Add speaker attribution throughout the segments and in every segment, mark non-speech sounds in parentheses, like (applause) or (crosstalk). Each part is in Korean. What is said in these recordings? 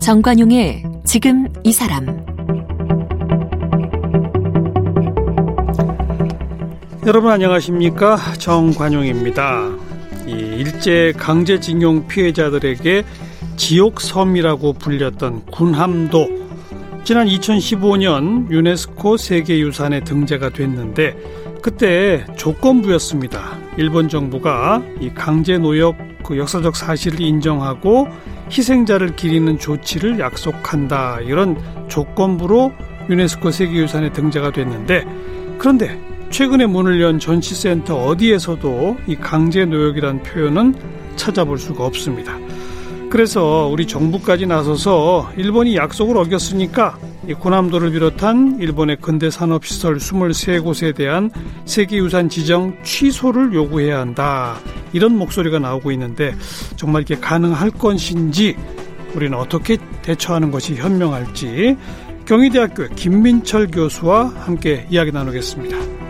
Speaker 1: 정관용의 지금 이 사람
Speaker 2: 여러분 안녕하십니까 정관용입니다. 이 일제 강제징용 피해자들에게 지옥섬이라고 불렸던 군함도 지난 2015년 유네스코 세계유산에 등재가 됐는데 그때 조건부였습니다. 일본 정부가 이 강제 노역 그 역사적 사실을 인정하고 희생자를 기리는 조치를 약속한다 이런 조건부로 유네스코 세계유산에 등재가 됐는데 그런데 최근에 문을 연 전시센터 어디에서도 이 강제 노역이란 표현은 찾아볼 수가 없습니다. 그래서 우리 정부까지 나서서 일본이 약속을 어겼으니까 이 고남도를 비롯한 일본의 근대 산업 시설 23곳에 대한 세계유산 지정 취소를 요구해야 한다. 이런 목소리가 나오고 있는데 정말 이게 가능할 것인지 우리는 어떻게 대처하는 것이 현명할지 경희대학교 김민철 교수와 함께 이야기 나누겠습니다.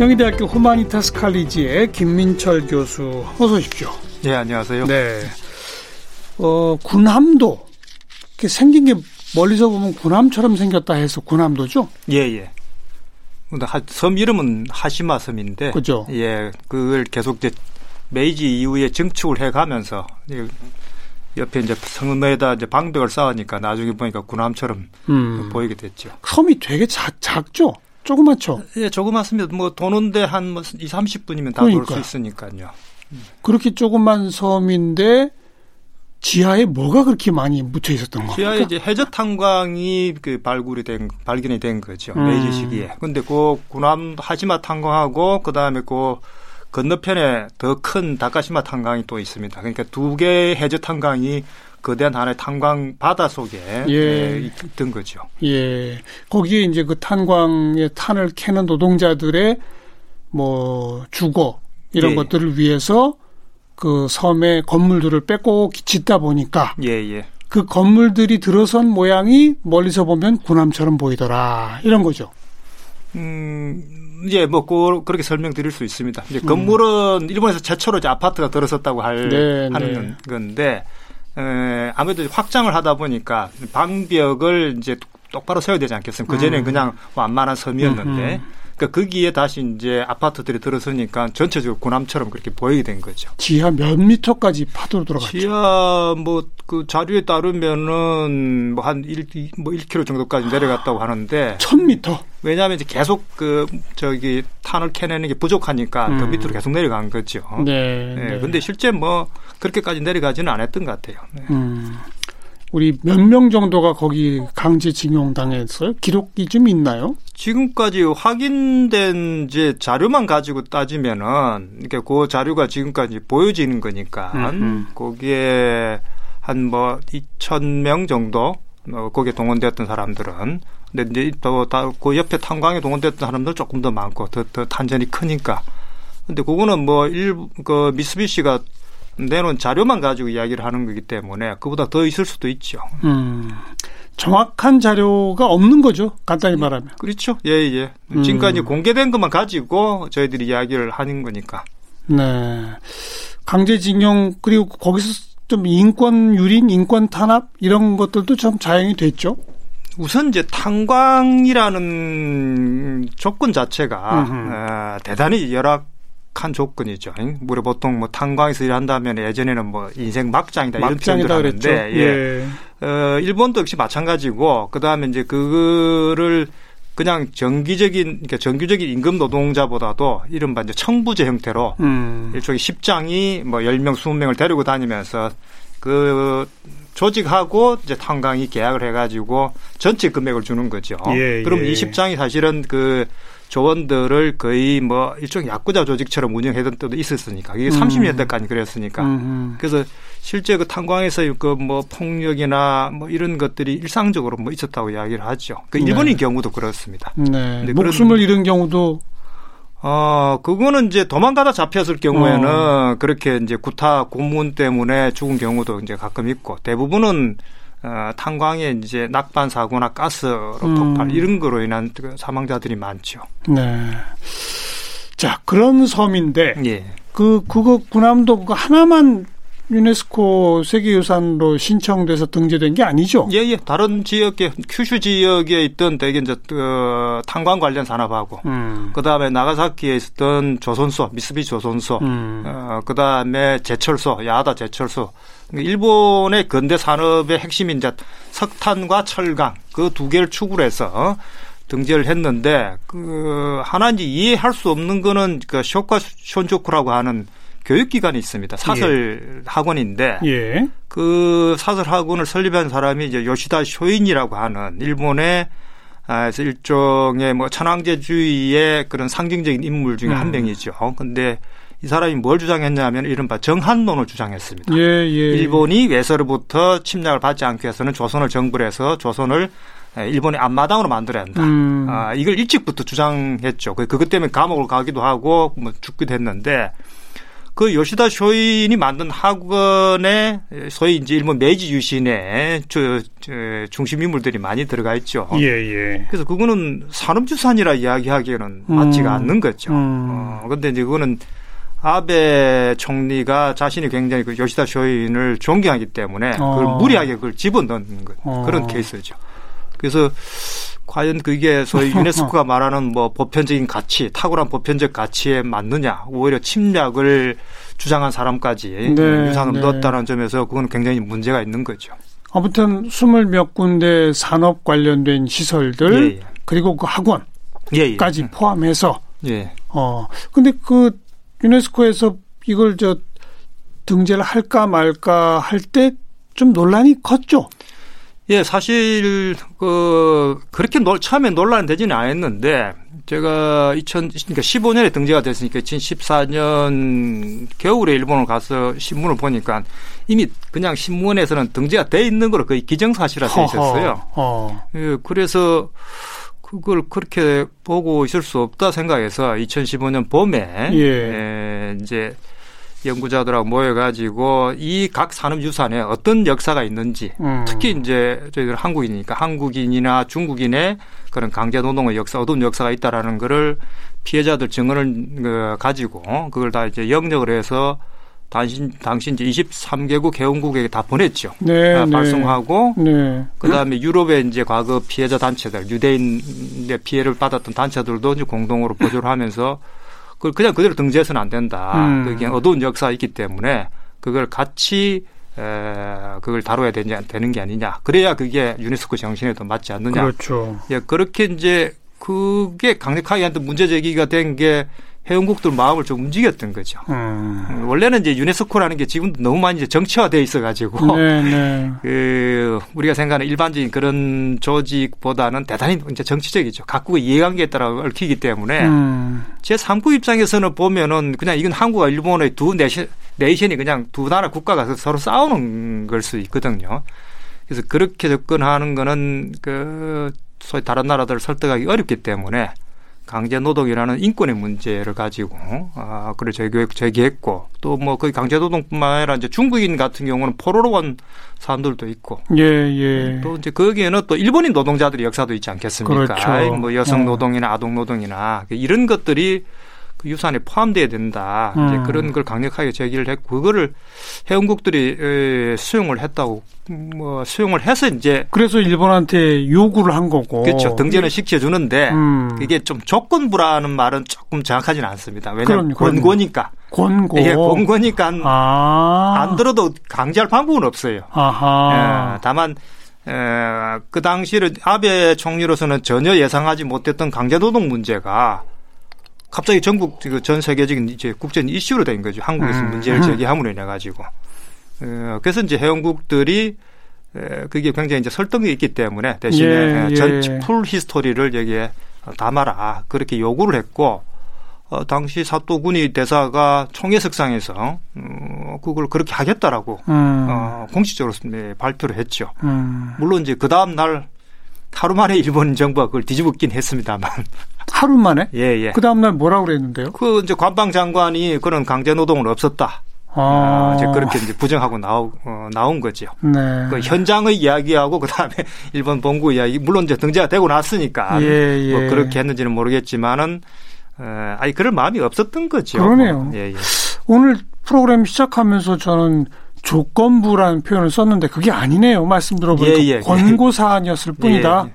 Speaker 2: 경희대학교 후마니타스 칼리지의 김민철 교수 어서 오십시오.
Speaker 3: 네, 안녕하세요.
Speaker 2: 네. 어, 군함도 이렇게 생긴 게 멀리서 보면 군함처럼 생겼다 해서 군함도죠?
Speaker 3: 예, 예. 근데 섬 이름은 하시마 섬인데
Speaker 2: 그죠?
Speaker 3: 예, 그걸 계속 이제 메이지 이후에 증축을 해 가면서 옆에 이제 성에다 이제 방벽을 쌓으니까 나중에 보니까 군함처럼 음. 보이게 됐죠.
Speaker 2: 섬이 되게 작, 작죠? 조그맣죠?
Speaker 3: 예, 조그맣습니다. 뭐 도는데 한 2, 뭐 30분이면 다 돌 수 있으니까요.
Speaker 2: 그렇게 조그만 섬인데 지하에 뭐가 그렇게 많이 묻혀 있었던 거예요?
Speaker 3: 지하에 이제 해저 탄광이 그 발굴이 된 발견이 된 거죠. 음. 메이지 시기에. 근데 그 군함 하지마 탄광하고 그다음에 그 건너편에 더 큰 다카시마 탄광이 또 있습니다. 그러니까 두 개의 해저 탄광이 거대한 하나의 탄광 바다 속에 예. 예, 있던 거죠.
Speaker 2: 예. 거기에 이제 그 탄광의 탄을 캐는 노동자들의 뭐 주거 이런 예. 것들을 위해서 그 섬의 건물들을 빼고 짓다 보니까
Speaker 3: 예, 예.
Speaker 2: 그 건물들이 들어선 모양이 멀리서 보면 군함처럼 보이더라 이런 거죠.
Speaker 3: 음, 이제 뭐 그, 그렇게 설명드릴 수 있습니다. 이제 건물은 음. 일본에서 최초로 이제 아파트가 들어섰다고 할 네, 하는 네. 건데 에, 아무래도 확장을 하다 보니까 방벽을 이제 똑바로 세워야 되지 않겠습니까? 그전에는 음. 그냥 완만한 섬이었는데 음. 그러니까 거기에 다시 이제 아파트들이 들어서니까 전체적으로 군함처럼 그렇게 보이게 된 거죠.
Speaker 2: 지하 몇 미터까지 파도로 들어갔죠?
Speaker 3: 지하 뭐 그 자료에 따르면은 뭐 한 1, 뭐 1km 정도까지 내려갔다고 하는데
Speaker 2: 1000미터.
Speaker 3: 왜냐하면 이제 계속 그 저기 탄을 캐내는 게 부족하니까 음. 더 밑으로 계속 내려간 거죠. 네. 네. 네. 근데 실제 뭐 그렇게까지 내려가지는 않았던 것 같아요. 네. 음.
Speaker 2: 우리 몇 명 정도가 거기 강제징용 당했어요? 기록이 좀 있나요?
Speaker 3: 지금까지 확인된 이제 자료만 가지고 따지면은 이렇게 그 자료가 지금까지 보여지는 거니까 음, 거기에 한 뭐 2천 명 정도 어, 거기에 동원되었던 사람들은 근데 이제 또그 옆에 탄광에 동원되었던 사람들 조금 더 많고 더, 더 탄전이 크니까 근데 그거는 뭐 일 그 미쓰비시가 내놓은 자료만 가지고 이야기를 하는 거기 때문에 그보다 더 있을 수도 있죠. 음.
Speaker 2: 정확한 자료가 없는 거죠. 간단히 예, 말하면.
Speaker 3: 그렇죠. 예, 예. 음. 지금까지 공개된 것만 가지고 저희들이 이야기를 하는 거니까.
Speaker 2: 네. 강제징용 그리고 거기서 좀 인권 유린, 인권 탄압 이런 것들도 좀 자행이 됐죠.
Speaker 3: 우선 이제 탄광이라는 조건 자체가 어, 대단히 열악 한 조건이죠. 우리 보통 뭐 탄광에서 일한다면 예전에는 뭐 인생 막장이다 이런 표현들 하는데 예. 예. 어, 일본도 역시 마찬가지고 그다음에 이제 그거를 그냥 정기적인 그러니까 정규적인 임금 노동자보다도 이른바 이제 청부제 형태로 음. 일종의 십장이 뭐 10명, 20명을 데리고 다니면서 그 조직하고 이제 탄광이 계약을 해 가지고 전체 금액을 주는 거죠. 예, 그럼 예. 이 십장이 사실은 그 조원들을 거의 뭐 일종의 야구자 조직처럼 운영했던 때도 있었으니까 이게 음. 30년대까지 그랬으니까 음. 그래서 실제 그 탄광에서 그 뭐 폭력이나 뭐 이런 것들이 일상적으로 뭐 있었다고 이야기를 하죠. 그 네. 일본인 네. 경우도 그렇습니다.
Speaker 2: 네. 목숨을 잃은 경우도
Speaker 3: 어, 그거는 이제 도망가다 잡혔을 경우에는 어. 그렇게 이제 구타 고문 때문에 죽은 경우도 이제 가끔 있고 대부분은 어, 탄광에 이제 낙반 사고나 가스로 음. 폭발 이런 거로 인한 그 사망자들이 많죠. 네.
Speaker 2: 자 그런 섬인데 예. 그 그거 군함도 그거 하나만 유네스코 세계유산으로 신청돼서 등재된 게 아니죠?
Speaker 3: 예, 예. 다른 지역에 큐슈 지역에 있던 대개 이제 어, 탄광 관련 산업하고 음. 그 다음에 나가사키에 있었던 조선소, 미쓰비 조선소, 음. 어, 그 다음에 제철소, 야다 제철소. 일본의 근대 산업의 핵심인 이제 석탄과 철강 그 두 개를 축으로 해서 등재를 했는데 그 하나 이제 이해할 수 없는 거는 그 쇼카 쇼조쿠라고 하는 교육기관이 있습니다. 사설 예. 학원인데 예. 그 사설 학원을 설립한 사람이 이제 요시다 쇼인이라고 하는 일본의 아, 일종의 뭐 천황제주의의 그런 상징적인 인물 중에 음. 한 명이죠. 근데 이 사람이 뭘 주장했냐면 이른바 정한론을 주장했습니다. 예, 예. 일본이 외서로부터 침략을 받지 않기 위해서는 조선을 정부를 해서 조선을 일본의 앞마당으로 만들어야 한다. 음. 아, 이걸 일찍부터 주장했죠. 그, 그것 때문에 감옥을 가기도 하고 뭐 죽기도 했는데 그 요시다 쇼인이 만든 학원에 소위 이제 일본 메이지 유신의 저, 저 중심 인물들이 많이 들어가 있죠. 예, 예. 그래서 그거는 산업주산이라 이야기하기에는 음. 맞지가 않는 거죠. 음. 어, 근데 이제 그거는 아베 총리가 자신이 굉장히 그 요시다 쇼인을 존경하기 때문에 그걸 어. 무리하게 그걸 집어넣는 것 어. 그런 케이스죠. 그래서 과연 그게 소위 (laughs) 유네스코가 말하는 뭐 보편적인 가치, 탁월한 보편적 가치에 맞느냐, 오히려 침략을 주장한 사람까지 네, 유산을 네. 넣었다는 점에서 그건 굉장히 문제가 있는 거죠.
Speaker 2: 아무튼 스물 몇 군데 산업 관련된 시설들 예, 예. 그리고 그 학원까지 예, 예. 포함해서 예. 어 근데 그 유네스코에서 이걸 저 등재를 할까 말까 할 때 좀 논란이 컸죠.
Speaker 3: 예, 사실 그 그렇게 놀, 처음에 논란 되지는 않았는데 제가 2000 그러니까 15년에 등재가 됐으니까 2014년 겨울에 일본을 가서 신문을 보니까 이미 그냥 신문에서는 등재가 돼 있는 거로 거의 기정사실화 돼 있었어요. 어. 예, 그래서 그걸 그렇게 보고 있을 수 없다 생각해서 2015년 봄에 예. 예 이제 연구자들하고 모여가지고 이 각 산업유산에 어떤 역사가 있는지 음. 특히 이제 저희들 한국인이니까 한국인이나 중국인의 그런 강제 노동의 역사, 어두운 역사가 있다라는 거를 피해자들 증언을 그 가지고 그걸 다 이제 영역을 해서 당신 당신 이제 23개국 개원국에게 다 보냈죠. 네, 다 네. 발송하고 네. 그다음에 유럽의 이제 과거 피해자 단체들 유대인의 피해를 받았던 단체들도 이제 공동으로 보조를 하면서 그걸 그냥 그대로 등재해서는 안 된다. 음. 그게 어두운 역사가 있기 때문에 그걸 같이 에, 그걸 다뤄야 되냐, 되는 게 아니냐. 그래야 그게 유네스코 정신에도 맞지 않느냐.
Speaker 2: 그렇죠.
Speaker 3: 예, 그렇게 이제 그게 강력하게 한테 문제 제기가 된게 회원국들 마음을 좀 움직였던 거죠. 음. 원래는 이제 유네스코라는 게 지금도 너무 많이 이제 정치화돼 있어가지고 네, 네. (laughs) 그 우리가 생각하는 일반적인 그런 조직보다는 대단히 이제 정치적이죠. 각국의 이해관계에 따라 얽히기 때문에 음. 제 3국 입장에서는 보면은 그냥 이건 한국과 일본의 두 내션, 네이션이 그냥 두 나라 국가가 서로 싸우는 걸 수 있거든요. 그래서 그렇게 접근하는 거는 그 소위 다른 나라들을 설득하기 어렵기 때문에 강제 노동이라는 인권의 문제를 가지고 아 그걸 제기, 제기했고 또 뭐 그 강제 노동뿐만 아니라 이제 중국인 같은 경우는 포로로 온 사람들도 있고 예, 예. 또 이제 거기에는 또 일본인 노동자들의 역사도 있지 않겠습니까? 그렇죠. 뭐 여성 어. 노동이나 아동 노동이나 이런 것들이 그 유산에 포함돼야 된다. 음. 이제 그런 걸 강력하게 제기를 했고 그거를 회원국들이 수용을 했다고 뭐 수용을 해서 이제
Speaker 2: 그래서 일본한테 요구를 한 거고
Speaker 3: 그렇죠. 등재는 시켜주는데 음. 이게 좀 조건부라는 말은 조금 정확하지는 않습니다. 왜냐하면 권고니까.
Speaker 2: 권고.
Speaker 3: 예, 권고니까 아. 안 들어도 강제할 방법은 없어요. 아하. 예, 다만 에, 그 당시를 아베 총리로서는 전혀 예상하지 못했던 강제노동 문제가 갑자기 전국 그전 세계적인 이제 국제 이슈로 된 거죠. 한국에서 음. 문제를 제기함으로 인해 가지고. 어, 그래서 이제 회원국들이 에, 그게 굉장히 이제 설득이 있기 때문에 대신에 예, 예. 전체 full history를 여기에 담아라 그렇게 요구를 했고 어, 당시 사토 구니 대사가 총회석상에서 어, 그걸 그렇게 하겠다라고 음. 어, 공식적으로 네, 발표를 했죠. 음. 물론 이제 그 다음 날 하루 만에 일본 정부가 그걸 뒤집었긴 했습니다만. (laughs)
Speaker 2: 하루 만에? 예, 예. 그 다음날 뭐라고 그랬는데요?
Speaker 3: 그 이제 관방 장관이 그런 강제 노동은 없었다. 아. 어, 이제 그렇게 이제 부정하고 나오, 어, 나온 거죠. 네. 그 현장의 이야기하고 그 다음에 (laughs) 일본 본부 이야기, 물론 이제 등재가 되고 났으니까 예, 예. 뭐 그렇게 했는지는 모르겠지만은 어, 아니 그럴 마음이 없었던 거죠.
Speaker 2: 그러네요. 뭐, 예, 예. 오늘 프로그램 시작하면서 저는 조건부라는 표현을 썼는데 그게 아니네요. 말씀 들어보니까 예, 예. 권고 사안이었을 뿐이다. 예, 예.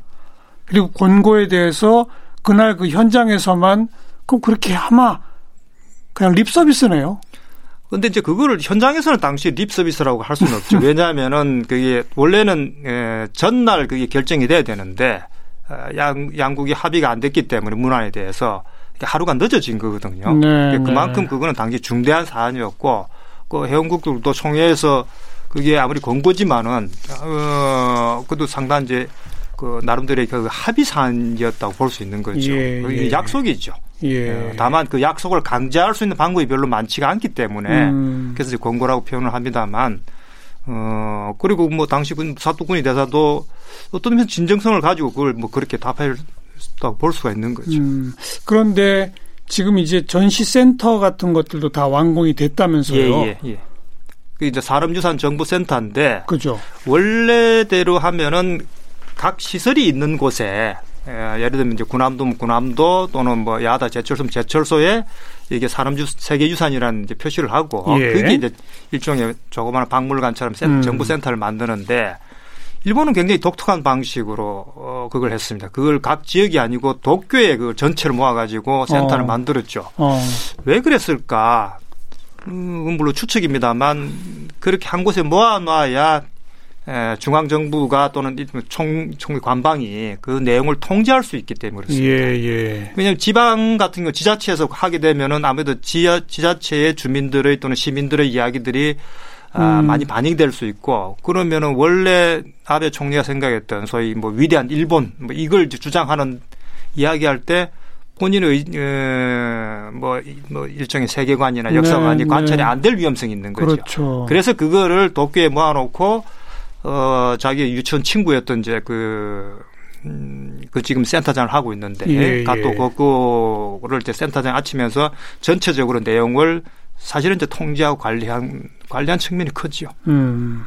Speaker 2: 그리고 권고에 대해서 그날 그 현장에서만 그럼 그렇게 아마 그냥 립 서비스네요.
Speaker 3: 근데 이제 그거를 현장에서는 당시 립 서비스라고 할 수는 없죠. (laughs) 왜냐하면은 그게 원래는 에, 전날 그게 결정이 돼야 되는데 어, 양 양국이 합의가 안 됐기 때문에 문안에 대해서 하루가 늦어진 거거든요. 네, 그만큼 네. 그거는 당시 중대한 사안이었고 그 회원국들도 총회에서 그게 아무리 권고지만은 어 그래도 상당 이제 그 나름대로의 그 합의 사안이었다고 볼 수 있는 거죠. 예, 예. 약속이죠. 예. 어, 다만 그 약속을 강제할 수 있는 방법이 별로 많지가 않기 때문에 음. 그래서 권고라고 표현을 합니다만 어 그리고 뭐 당시 군 사또군이 대사도 어떤 면에서 진정성을 가지고 그걸 뭐 그렇게 답했다고 볼 수가 있는 거죠. 음.
Speaker 2: 그런데 지금 이제 전시센터 같은 것들도 다 완공이 됐다면서요? 예, 예, 예.
Speaker 3: 그 이제 사람유산 정보센터인데
Speaker 2: 그죠.
Speaker 3: 원래대로 하면은 각 시설이 있는 곳에 예, 예를 들면 이제 군함도 군함도 또는 뭐 야다 제철소 제철소에 이게 사람주 세계유산이라는 이제 표시를 하고 예. 그게 이제 일종의 조그마한 박물관처럼 센, 음. 정부센터를 만드는데 일본은 굉장히 독특한 방식으로 어 그걸 했습니다. 그걸 각 지역이 아니고 도쿄에 그 전체를 모아가지고 센터를 어. 만들었죠. 어. 왜 그랬을까? 음, 물론 추측입니다만 그렇게 한 곳에 모아놔야 중앙 정부가 또는 총, 총 관방이 그 내용을 통제할 수 있기 때문에 그렇습니다. 예, 예. 왜냐하면 지방 같은 경우 지자체에서 하게 되면은 아무래도 지하, 지자체의 주민들의 또는 시민들의 이야기들이 아, 음. 많이 반영될 수 있고 그러면은 원래 아베 총리가 생각했던 소위 뭐 위대한 일본 뭐 이걸 주장하는 이야기할 때 본인의 어, 뭐, 뭐 일종의 세계관이나 역사관이 네, 관찰이 네. 안될 위험성이 있는 거죠. 그렇죠. 그래서 그거를 도쿄에 모아놓고 어, 자기 유치원 친구였던 이제 그, 음, 그 지금 센터장을 하고 있는데, 예, 가또 예. 그거를 이제 센터장 아치면서 전체적으로 내용을 사실은 이제 통제하고 관리한, 관리한 측면이 크죠. 음.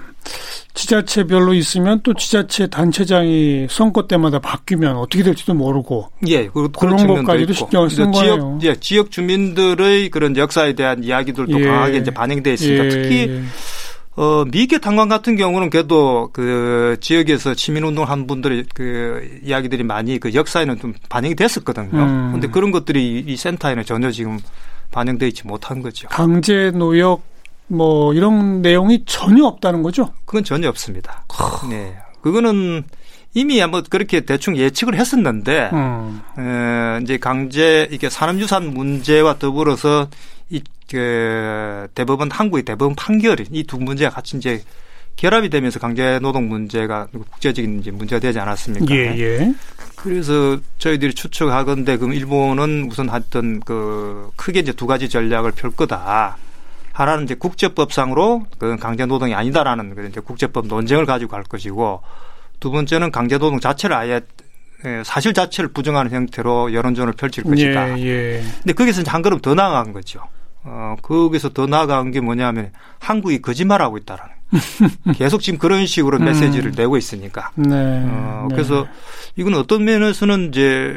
Speaker 2: 지자체별로 있으면 또 지자체 단체장이 선거 때마다 바뀌면 어떻게 될지도 모르고
Speaker 3: 예 그, 그런 것까지도 신경을 쓴 지역, 예, 지역 주민들의 그런 역사에 대한 이야기들도 예. 강하게 이제 반영돼 있으니까 예. 특히 어, 미개 탄광 같은 경우는 그래도 그 지역에서 시민운동을 한 분들의 그 이야기들이 많이 그 역사에는 좀 반영이 됐었거든요. 음. 근데 그런 것들이 이 센터에는 전혀 지금 반영되어 있지 못한 거죠.
Speaker 2: 강제 노역 뭐 이런 내용이 전혀 없다는 거죠?
Speaker 3: 그건 전혀 없습니다. 네. 그거는 이미 뭐 그렇게 대충 예측을 했었는데 음. 에, 이제 강제 이게 산업유산 문제와 더불어서 이 그 대법원 한국의 대법원 판결이 이 두 문제가 같이 이제 결합이 되면서 강제 노동 문제가 국제적인 이제 문제가 되지 않았습니까? 예, 예. 그래서 저희들이 추측하건데 그럼 일본은 우선 했던 그 크게 이제 두 가지 전략을 펼 거다. 하나는 이제 국제법상으로 그 강제 노동이 아니다라는 그런 이제 국제법 논쟁을 가지고 갈 것이고 두 번째는 강제 노동 자체를 아예 예, 사실 자체를 부정하는 형태로 여론전을 펼칠 것이다. 예, 예. 근데 거기서 한 걸음 더 나아간 거죠. 어, 거기서 더 나아간 게 뭐냐면 한국이 거짓말하고 있다라는. (laughs) 계속 지금 그런 식으로 음. 메시지를 내고 있으니까. 네, 어, 네. 그래서 이건 어떤 면에서는 이제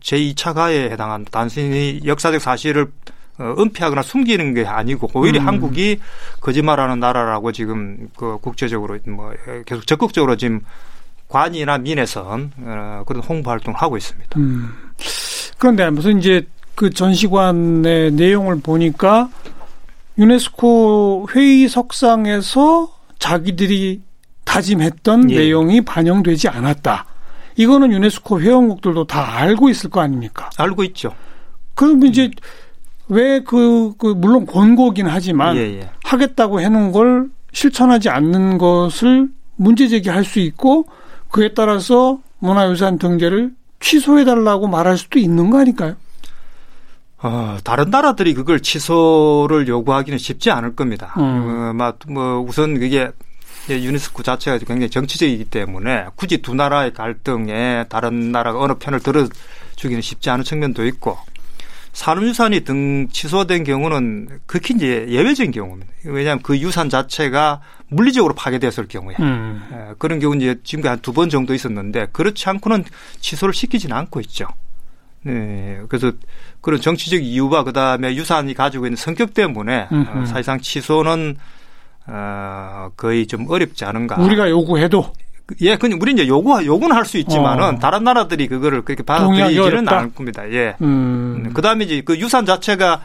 Speaker 3: 제2차 가해에 해당한다. 단순히 역사적 사실을 어, 은폐하거나 숨기는 게 아니고 오히려 음. 한국이 거짓말하는 나라라고 지금 그 국제적으로 뭐 계속 적극적으로 지금 관이나 민에선 어, 그런 홍보 활동을 하고 있습니다. 음.
Speaker 2: 그런데 무슨 이제 그 전시관의 내용을 보니까 유네스코 회의석상에서 자기들이 다짐했던 예. 내용이 반영되지 않았다. 이거는 유네스코 회원국들도 다 알고 있을 거 아닙니까?
Speaker 3: 알고 있죠.
Speaker 2: 그럼 이제 왜 그, 그, 물론 권고긴 하지만 예, 예. 하겠다고 해놓은 걸 실천하지 않는 것을 문제 제기할 수 있고 그에 따라서 문화유산 등재를 취소해달라고 말할 수도 있는 거 아닐까요?
Speaker 3: 어, 다른 나라들이 그걸 취소를 요구하기는 쉽지 않을 겁니다. 음. 어, 뭐 우선 그게 유네스코 자체가 굉장히 정치적이기 때문에 굳이 두 나라의 갈등에 다른 나라가 어느 편을 들어주기는 쉽지 않은 측면도 있고 산업유산이 등 취소된 경우는 극히 이제 예외적인 경우입니다. 왜냐하면 그 유산 자체가 물리적으로 파괴됐을 경우에 음. 예, 그런 경우 이제 지금까지 한두 번 정도 있었는데 그렇지 않고는 취소를 시키지는 않고 있죠. 네. 그래서 그런 정치적 이유와 그 다음에 유산이 가지고 있는 성격 때문에 어, 사실상 취소는 어, 거의 좀 어렵지 않은가.
Speaker 2: 우리가 요구해도
Speaker 3: 예, 그냥 우리 이제 요구 요구는 할 수 있지만은 어. 다른 나라들이 그거를 그렇게 받아들이지는 않을 겁니다. 예. 음. 그다음에 이제 그 유산 자체가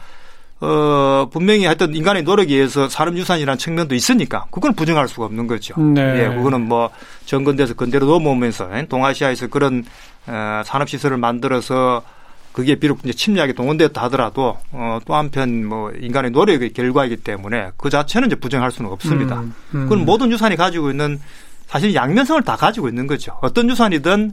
Speaker 3: 어 분명히 하여튼 인간의 노력에 의해서 산업 유산이라는 측면도 있으니까 그건 부정할 수가 없는 거죠. 네. 예, 그거는 뭐 정근대에서 건대로 넘어오면서 동아시아에서 그런 어, 산업 시설을 만들어서 그게 비록 이제 침략에 동원됐다 하더라도 어, 또 한편 뭐 인간의 노력의 결과이기 때문에 그 자체는 이제 부정할 수는 없습니다. 음, 음. 그건 모든 유산이 가지고 있는 사실 양면성을 다 가지고 있는 거죠. 어떤 유산이든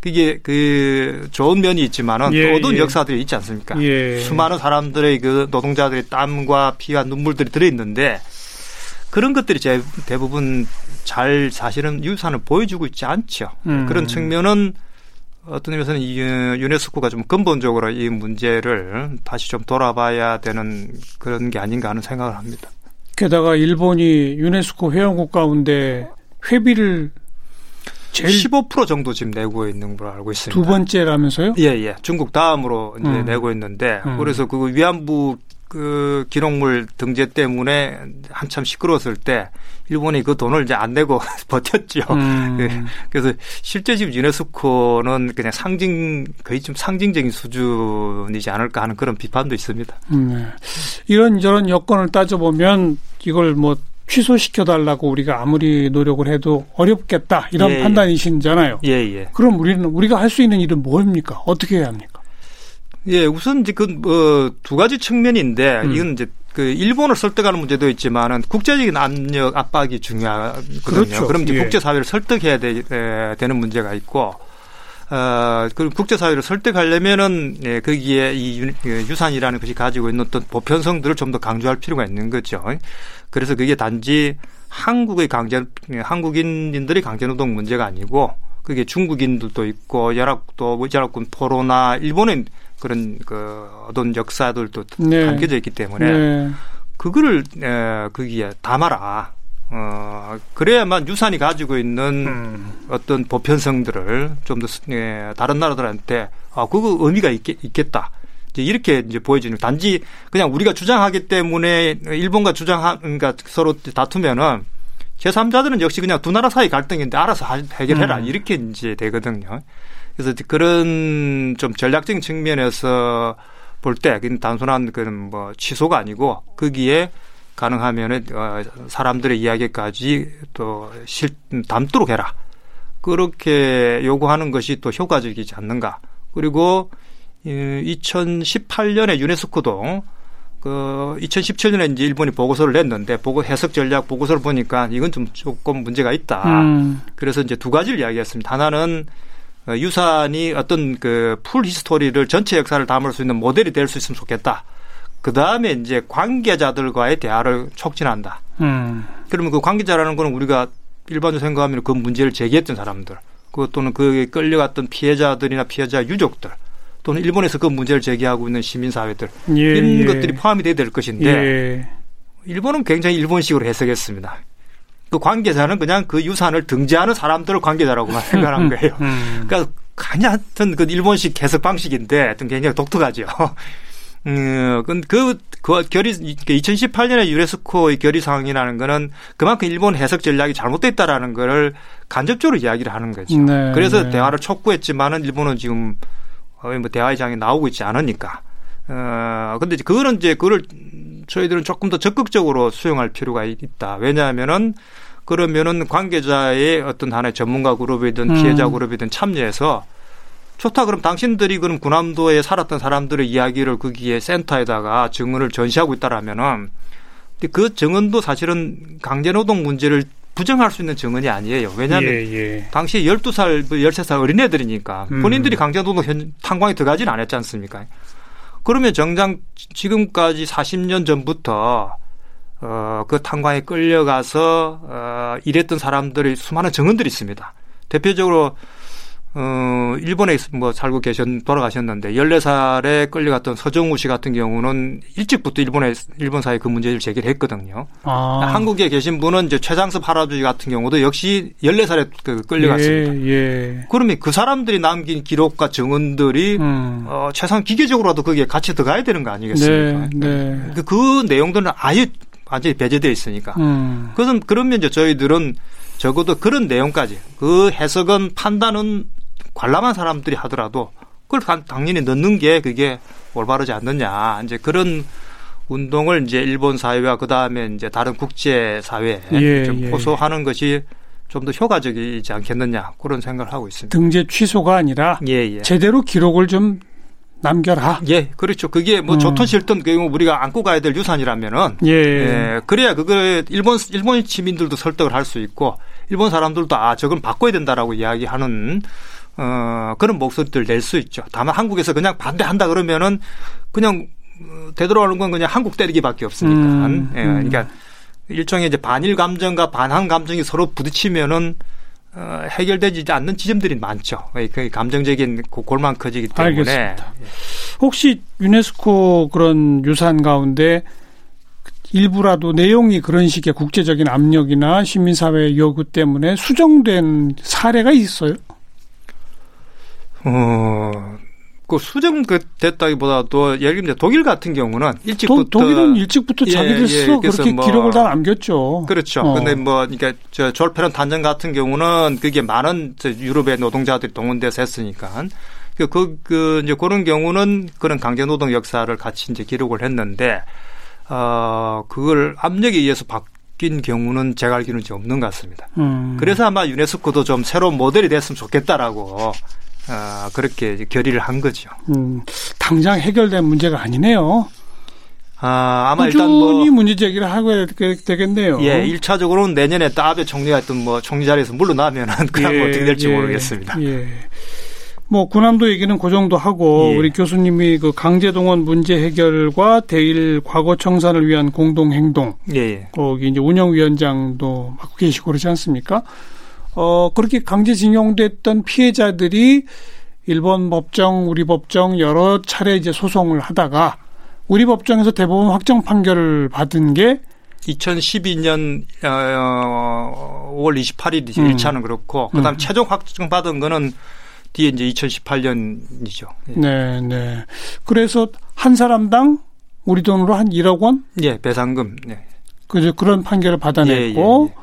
Speaker 3: 그게 그 좋은 면이 있지만은 예, 또 어떤 예. 역사들이 있지 않습니까? 예. 수많은 사람들의 그 노동자들의 땀과 피와 눈물들이 들어 있는데 그런 것들이 제 대부분 잘 사실은 유산을 보여주고 있지 않죠. 음. 그런 측면은 어떤 의미에서는 이 유네스코가 좀 근본적으로 이 문제를 다시 좀 돌아봐야 되는 그런 게 아닌가 하는 생각을 합니다.
Speaker 2: 게다가 일본이 유네스코 회원국 가운데 회비를
Speaker 3: 제일 15% 정도 지금 내고 있는 걸로 알고 있습니다.
Speaker 2: 두 번째라면서요?
Speaker 3: 예, 예. 중국 다음으로 이제 음. 내고 있는데 음. 그래서 그 위안부 그 기록물 등재 때문에 한참 시끄러웠을 때 일본이 그 돈을 이제 안 내고 (laughs) 버텼죠. 음. 예. (laughs) 그래서 실제 지금 유네스코는 그냥 상징 거의 좀 상징적인 수준이지 않을까 하는 그런 비판도 있습니다. 음.
Speaker 2: 이런 저런 여건을 따져 보면 이걸 뭐 취소시켜 달라고 우리가 아무리 노력을 해도 어렵겠다 이런 예, 예. 판단이신잖아요. 예, 예. 그럼 우리는 우리가 할 수 있는 일은 뭡니까? 어떻게 해야 합니까?
Speaker 3: 예, 우선 이제 그뭐두 가지 측면인데 음. 이건 이제 그 일본을 설득하는 문제도 있지만은 국제적인 압력 압박이 중요하거든요. 그렇죠. 그럼 이제 예. 국제 사회를 설득해야 되, 는 문제가 있고 어, 그 국제사회를 설득하려면은, 예, 거기에 이 유, 그 산이라는 것이 가지고 있는 어떤 보편성들을 좀 더 강조할 필요가 있는 거죠. 그래서 그게 단지 한국의 강제, 한국인들의 강제노동 문제가 아니고, 그게 중국인들도 있고, 연합도, 연합군 포로나 일본의 그런 그 어떤 역사들도 네. 담겨져 있기 때문에, 네. 그거를, 에, 거기에 담아라. 어, 그래야만 유산이 가지고 있는 음. 어떤 보편성들을 좀더 예, 다른 나라들한테 아, 그거 의미가 있겠, 있겠다. 이제 이렇게 이제 보여지는 단지 그냥 우리가 주장하기 때문에 일본과 주장한 그러니까 서로 다투면은 제3자들은 역시 그냥 두 나라 사이 갈등인데 알아서 해결해라 음. 이렇게 이제 되거든요. 그래서 그런 좀 전략적인 측면에서 볼 때 단순한 그런 뭐 취소가 아니고 거기에 가능하면은 어, 사람들의 이야기까지 또 실, 담도록 해라. 그렇게 요구하는 것이 또 효과적이지 않는가. 그리고 2018년에 유네스코도 그 2017년에 이제 일본이 보고서를 냈는데 보고 해석 전략 보고서를 보니까 이건 좀 조금 문제가 있다. 음. 그래서 이제 두 가지를 이야기했습니다. 하나는 유산이 어떤 그 full history를 전체 역사를 담을 수 있는 모델이 될 수 있으면 좋겠다. 그 다음에 이제 관계자들과의 대화를 촉진한다. 음. 그러면 그 관계자라는 거는 우리가 일반적으로 생각하면 그 문제를 제기했던 사람들, 그 또는 그 끌려갔던 피해자들이나 피해자 유족들, 또는 일본에서 그 문제를 제기하고 있는 시민사회들 예, 이런 예. 것들이 포함이 돼야 될 것인데 예. 일본은 굉장히 일본식으로 해석했습니다. 그 관계자는 그냥 그 유산을 등재하는 사람들을 관계자라고만 (laughs) 생각한 거예요. 음. 그러니까 그냥 하여튼 그 일본식 해석 방식인데 하여튼 굉장히 독특하죠. (laughs) 음, 그, 그 결의, 2018년에 유네스코의 결의 사항이라는 거는 그만큼 일본 해석 전략이 잘못됐다라는 거를 간접적으로 이야기를 하는 거죠. 네, 그래서 네. 대화를 촉구했지만은 일본은 지금 뭐 대화의 장에 나오고 있지 않으니까. 어, 근데 그거는 이제 그걸 저희들은 조금 더 적극적으로 수용할 필요가 있다. 왜냐하면은 그러면은 관계자의 어떤 하나의 전문가 그룹이든 피해자 음. 그룹이든 참여해서 좋다. 그럼 당신들이 그럼 군함도에 살았던 사람들의 이야기를 거기에 센터에다가 증언을 전시하고 있다라면은 그 증언도 사실은 강제노동 문제를 부정할 수 있는 증언이 아니에요. 왜냐하면 예, 예. 당시 12살, 13살 뭐 어린애들이니까 음. 본인들이 강제노동 현, 탄광에 들어가지는 않았지 않습니까? 그러면 정작 지금까지 40년 전부터 어, 그 탄광에 끌려가서 어, 일했던 사람들의 수많은 증언들이 있습니다. 대표적으로 어, 일본에 뭐 살고 계셨, 돌아가셨는데 14살에 끌려갔던 서정우 씨 같은 경우는 일찍부터 일본에, 일본 사회 그 문제를 제기를 했거든요. 아. 한국에 계신 분은 이제 최장섭 할아버지 같은 경우도 역시 14살에 그 끌려갔습니다. 예, 예. 그러면 그 사람들이 남긴 기록과 증언들이 음. 어, 최소한 기계적으로라도 거기에 같이 들어가야 되는 거 아니겠습니까? 네, 네. 그, 그 내용들은 아예 완전히 배제되어 있으니까. 음. 그것은 그러면 이제 저희들은 적어도 그런 내용까지 그 해석은 판단은 관람한 사람들이 하더라도 그걸 당연히 넣는 게 그게 올바르지 않느냐. 이제 그런 운동을 이제 일본 사회와 그 다음에 이제 다른 국제 사회에 예, 좀 예. 호소하는 것이 좀 더 효과적이지 않겠느냐 그런 생각을 하고 있습니다.
Speaker 2: 등재 취소가 아니라 예, 예. 제대로 기록을 좀 남겨라.
Speaker 3: 예, 그렇죠. 그게 뭐 음. 좋든 싫든 그 우리가 안고 가야 될 유산이라면은 예. 예 그래야 그걸 일본 일본 시민들도 설득을 할 수 있고 일본 사람들도 아 저건 바꿔야 된다라고 이야기하는 어, 그런 목소리들 낼 수 있죠. 다만 한국에서 그냥 반대한다 그러면은 그냥 어, 되돌아오는 건 그냥 한국 때리기밖에 없으니까. 음, 예, 음. 그러니까 일종의 이제 반일 감정과 반한 감정이 서로 부딪히면은 어, 해결되지 않는 지점들이 많죠. 그 감정적인 골만 커지기 때문에.
Speaker 2: 알겠습니다. 혹시 유네스코 그런 유산 가운데 일부라도 내용이 그런 식의 국제적인 압력이나 시민사회 요구 때문에 수정된 사례가 있어요?
Speaker 3: 어, 그 수정 그 됐다기보다도 예를 들면 독일 같은 경우는 일찍부터
Speaker 2: 도, 독일은 일찍부터 자기들 예, 예, 그렇게 뭐 기록을 다 남겼죠.
Speaker 3: 그렇죠. 어. 근데 뭐 그러니까 저 졸페런 단전 같은 경우는 그게 많은 유럽의 노동자들이 동원돼서 했으니까 그, 그, 그, 이제 그런 경우는 그런 강제 노동 역사를 같이 이제 기록을 했는데, 어, 그걸 압력에 의해서 바뀐 경우는 제가 알기로는 없는 것 같습니다. 음. 그래서 아마 유네스코도 좀 새로운 모델이 됐으면 좋겠다라고 아, 그렇게 결의를 한 거죠. 음,
Speaker 2: 당장 해결된 문제가 아니네요.
Speaker 3: 아, 아마
Speaker 2: 일단 뭐 문제 제기를 하고 되겠네요.
Speaker 3: 예, 1차적으로는 내년에 또 아베 총리가 했던 뭐 총리 자리에서 물러나면은 그냥 예, 뭐 어떻게 될지 예, 모르겠습니다. 예.
Speaker 2: 뭐 군함도 얘기는 그 정도 하고 예. 우리 교수님이 그 강제동원 문제 해결과 대일 과거 청산을 위한 공동 행동 예, 예. 거기 이제 운영위원장도 맡고 계시고 그러지 않습니까? 어, 그렇게 강제징용됐던 피해자들이 일본 법정, 우리 법정 여러 차례 이제 소송을 하다가 우리 법정에서 대법원 확정 판결을 받은 게
Speaker 3: 2012년 5월 28일 음. 1차는 그렇고 그다음 음. 최종 확정 받은 거는 뒤에 이제 2018년이죠.
Speaker 2: 예. 네, 네. 그래서 한 사람당 우리 돈으로 한 1억 원?
Speaker 3: 예, 배상금. 네.
Speaker 2: 그죠. 그런 판결을 받아냈고 예, 예, 예.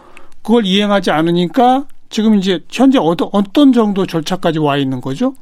Speaker 2: 그걸 이행하지 않으니까 지금 이제 현재 어떤 정도 절차까지 와 있는 거죠?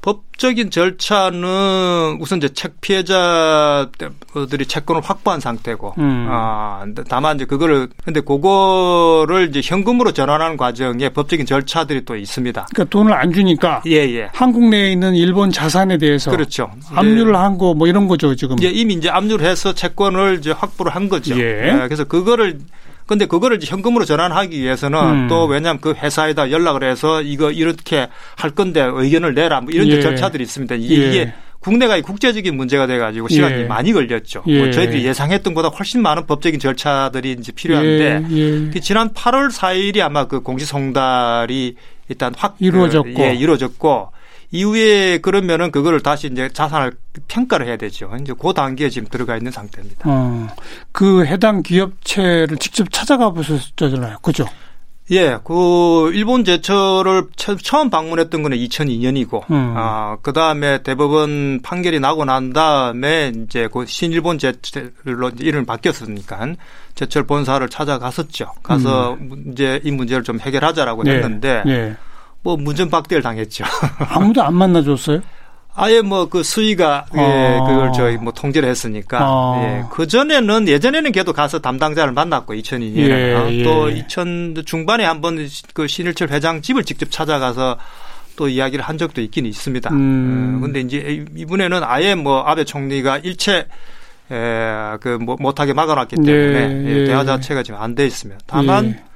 Speaker 3: 법적인 절차는 우선 이제 책 피해자들이 채권을 확보한 상태고, 음. 아, 다만 이제 그거를, 근데 그거를 이제 현금으로 전환하는 과정에 법적인 절차들이 또 있습니다.
Speaker 2: 그러니까 돈을 안 주니까. 예, 예. 한국 내에 있는 일본 자산에 대해서.
Speaker 3: 그렇죠.
Speaker 2: 압류를 예. 한 거 뭐 이런 거죠, 지금.
Speaker 3: 예, 이미 이제 압류를 해서 채권을 이제 확보를 한 거죠. 예. 예 그래서 그거를 근데 그거를 현금으로 전환하기 위해서는 음. 또 왜냐하면 그 회사에다 연락을 해서 이거 이렇게 할 건데 의견을 내라 뭐 이런 예. 절차들이 있습니다. 이게, 예. 이게 국내가 국제적인 문제가 돼가지고 시간이 예. 많이 걸렸죠. 뭐 예. 저희들이 예상했던 것보다 훨씬 많은 법적인 절차들이 이제 필요한데 예. 예. 그 지난 8월 4일이 아마 그 공시 송달이 일단 확
Speaker 2: 이루어졌고
Speaker 3: 그, 예, 이루어졌고 이후에 그러면은 그거를 다시 이제 자산을 평가를 해야 되죠. 이제 그 단계에 지금 들어가 있는 상태입니다. 어,
Speaker 2: 그 해당 기업체를 직접 찾아가 보셨잖아요. 그죠?
Speaker 3: 예, 그 일본 제철을 처음 방문했던 거는 2002년이고, 음. 아, 그 다음에 대법원 판결이 나고 난 다음에 이제 그 신일본 제철로 이름을 바뀌었으니까 제철 본사를 찾아갔었죠. 가서 음. 이제 이 문제를 좀 해결하자라고 네. 했는데, 네. 뭐 문전박대를 당했죠. (laughs)
Speaker 2: 아무도 안 만나줬어요?
Speaker 3: 아예 뭐 그 수위가 예, 아. 그걸 저희 뭐 통제를 했으니까 아. 예. 그 전에는 예전에는 걔도 가서 담당자를 만났고 2002년에 예, 예. 또 2000 중반에 한번 그 신일철 회장 집을 직접 찾아가서 또 이야기를 한 적도 있긴 있습니다. 음. 어, 근데 이제 이분에는 아예 뭐 아베 총리가 일체 에, 그뭐 못하게 막아놨기 때문에 네, 예, 대화 자체가 지금 안 돼 있으면 다만 예.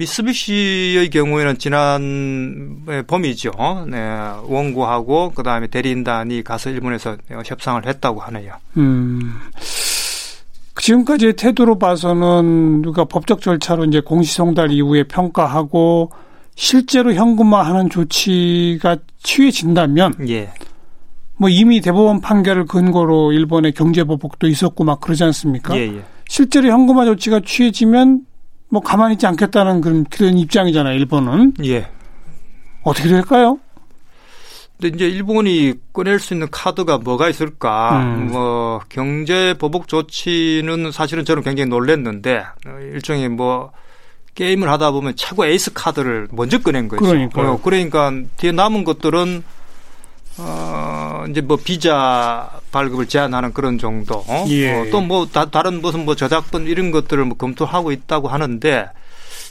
Speaker 3: 미쓰비시의 경우에는 지난 봄이죠. 네, 원고하고 그 다음에 대리인단이 가서 일본에서 협상을 했다고 하네요. 음.
Speaker 2: 지금까지의 태도로 봐서는 누가 법적 절차로 이제 공시송달 이후에 평가하고 실제로 현금화하는 조치가 취해진다면 예. 뭐 이미 대법원 판결을 근거로 일본의 경제보복도 있었고 막 그러지 않습니까? 예, 예. 실제로 현금화 조치가 취해지면 뭐 가만히 있지 않겠다는 그런 그런 입장이잖아요, 일본은. 예. 어떻게 될까요?
Speaker 3: 근데 이제 일본이 꺼낼 수 있는 카드가 뭐가 있을까? 음. 뭐 경제 보복 조치는 사실은 저는 굉장히 놀랬는데 일종의 뭐 게임을 하다 보면 최고 에이스 카드를 먼저 꺼낸 거죠.
Speaker 2: 그러니까
Speaker 3: 어, 그러니까 뒤에 남은 것들은 어 이제 뭐 비자 발급을 제한하는 그런 정도. 어? 예. 어, 또뭐 다른 무슨 뭐 저작권 이런 것들을 뭐 검토하고 있다고 하는데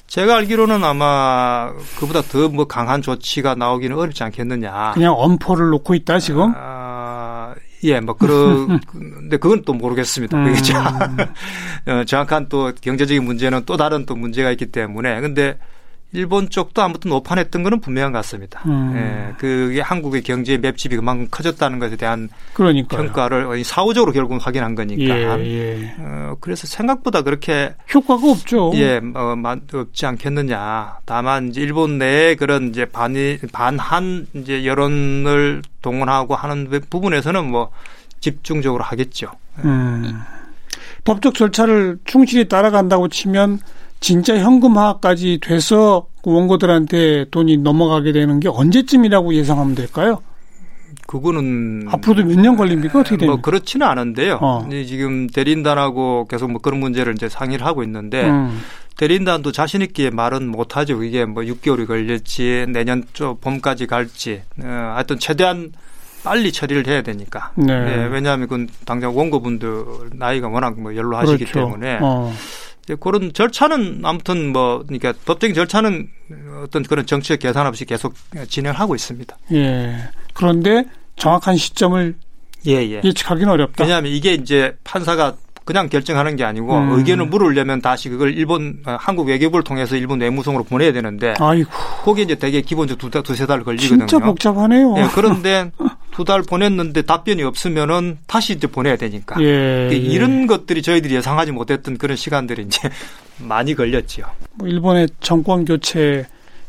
Speaker 3: 제가 알기로는 아마 그보다 더 뭐 강한 조치가 나오기는 어렵지 않겠느냐.
Speaker 2: 그냥 엄포를 놓고 있다 지금?
Speaker 3: 아, 예, 뭐 그런 (laughs) 근데 그건 또 모르겠습니다. 음. 그게 (laughs) 어, 정확한 또 경제적인 문제는 또 다른 또 문제가 있기 때문에 근데 일본 쪽도 아무튼 오판했던 거는 분명한 것 같습니다. 음. 예, 그게 한국의 경제 맵집이 그만큼 커졌다는 것에 대한 그러니까요. 평가를 사후적으로 결국은 확인한 거니까. 예, 예. 어, 그래서 생각보다 그렇게
Speaker 2: 효과가 없죠.
Speaker 3: 예, 어, 없지 않겠느냐. 다만 이제 일본 내에 그런 이제 반이 반한 이제 여론을 동원하고 하는 부분에서는 뭐 집중적으로 하겠죠. 음.
Speaker 2: 법적 절차를 충실히 따라간다고 치면 진짜 현금화까지 돼서 원고들한테 돈이 넘어가게 되는 게 언제쯤이라고 예상하면 될까요?
Speaker 3: 그거는
Speaker 2: 앞으로도 몇 년 걸립니까 어떻게 됩니까?
Speaker 3: 뭐 그렇지는 않은데요. 어. 지금 대리인단하고 계속 뭐 그런 문제를 이제 상의를 하고 있는데 음. 대리인단도 자신 있게 말은 못하죠. 이게 뭐 6개월이 걸릴지 내년 초 봄까지 갈지 어, 하여튼 최대한 빨리 처리를 해야 되니까. 네. 네 왜냐하면 그건 당장 원고분들 나이가 워낙 뭐 연로하시기 그렇죠. 때문에. 어. 그런 절차는 아무튼 뭐 그러니까 법적인 절차는 어떤 그런 정치적 계산 없이 계속 진행하고 있습니다.
Speaker 2: 예. 그런데 정확한 시점을 예, 예. 예측하기는 어렵다.
Speaker 3: 왜냐하면 이게 이제 판사가 그냥 결정하는 게 아니고 음. 의견을 물으려면 다시 그걸 일본 어, 한국 외교부를 통해서 일본 내무성으로 보내야 되는데 아이고. 거기에 이제 되게 기본적으로 두, 두세 달 걸리거든요.
Speaker 2: 진짜 복잡하네요.
Speaker 3: 네, 그런데 (laughs) 두 달 보냈는데 답변이 없으면은 다시 이제 보내야 되니까. 예, 예. 이런 것들이 저희들이 예상하지 못했던 그런 시간들이 이제 (laughs) 많이 걸렸죠.
Speaker 2: 뭐 일본의 정권 교체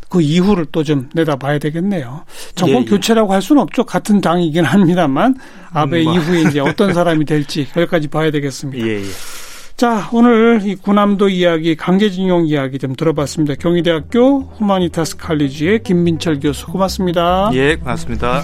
Speaker 2: 그 이후를 또 좀 내다봐야 되겠네요. 정권 예, 예. 교체라고 할 수는 없죠. 같은 당이긴 합니다만 아베 음, 뭐. 이후에 이제 (laughs) 어떤 사람이 될지 여기까지 봐야 되겠습니다. 예, 예. 자, 오늘 이 구남도 이야기, 강제징용 이야기 좀 들어봤습니다. 경희대학교 후마니타스 칼리지의 김민철 교수 고맙습니다.
Speaker 3: 예, 고맙습니다.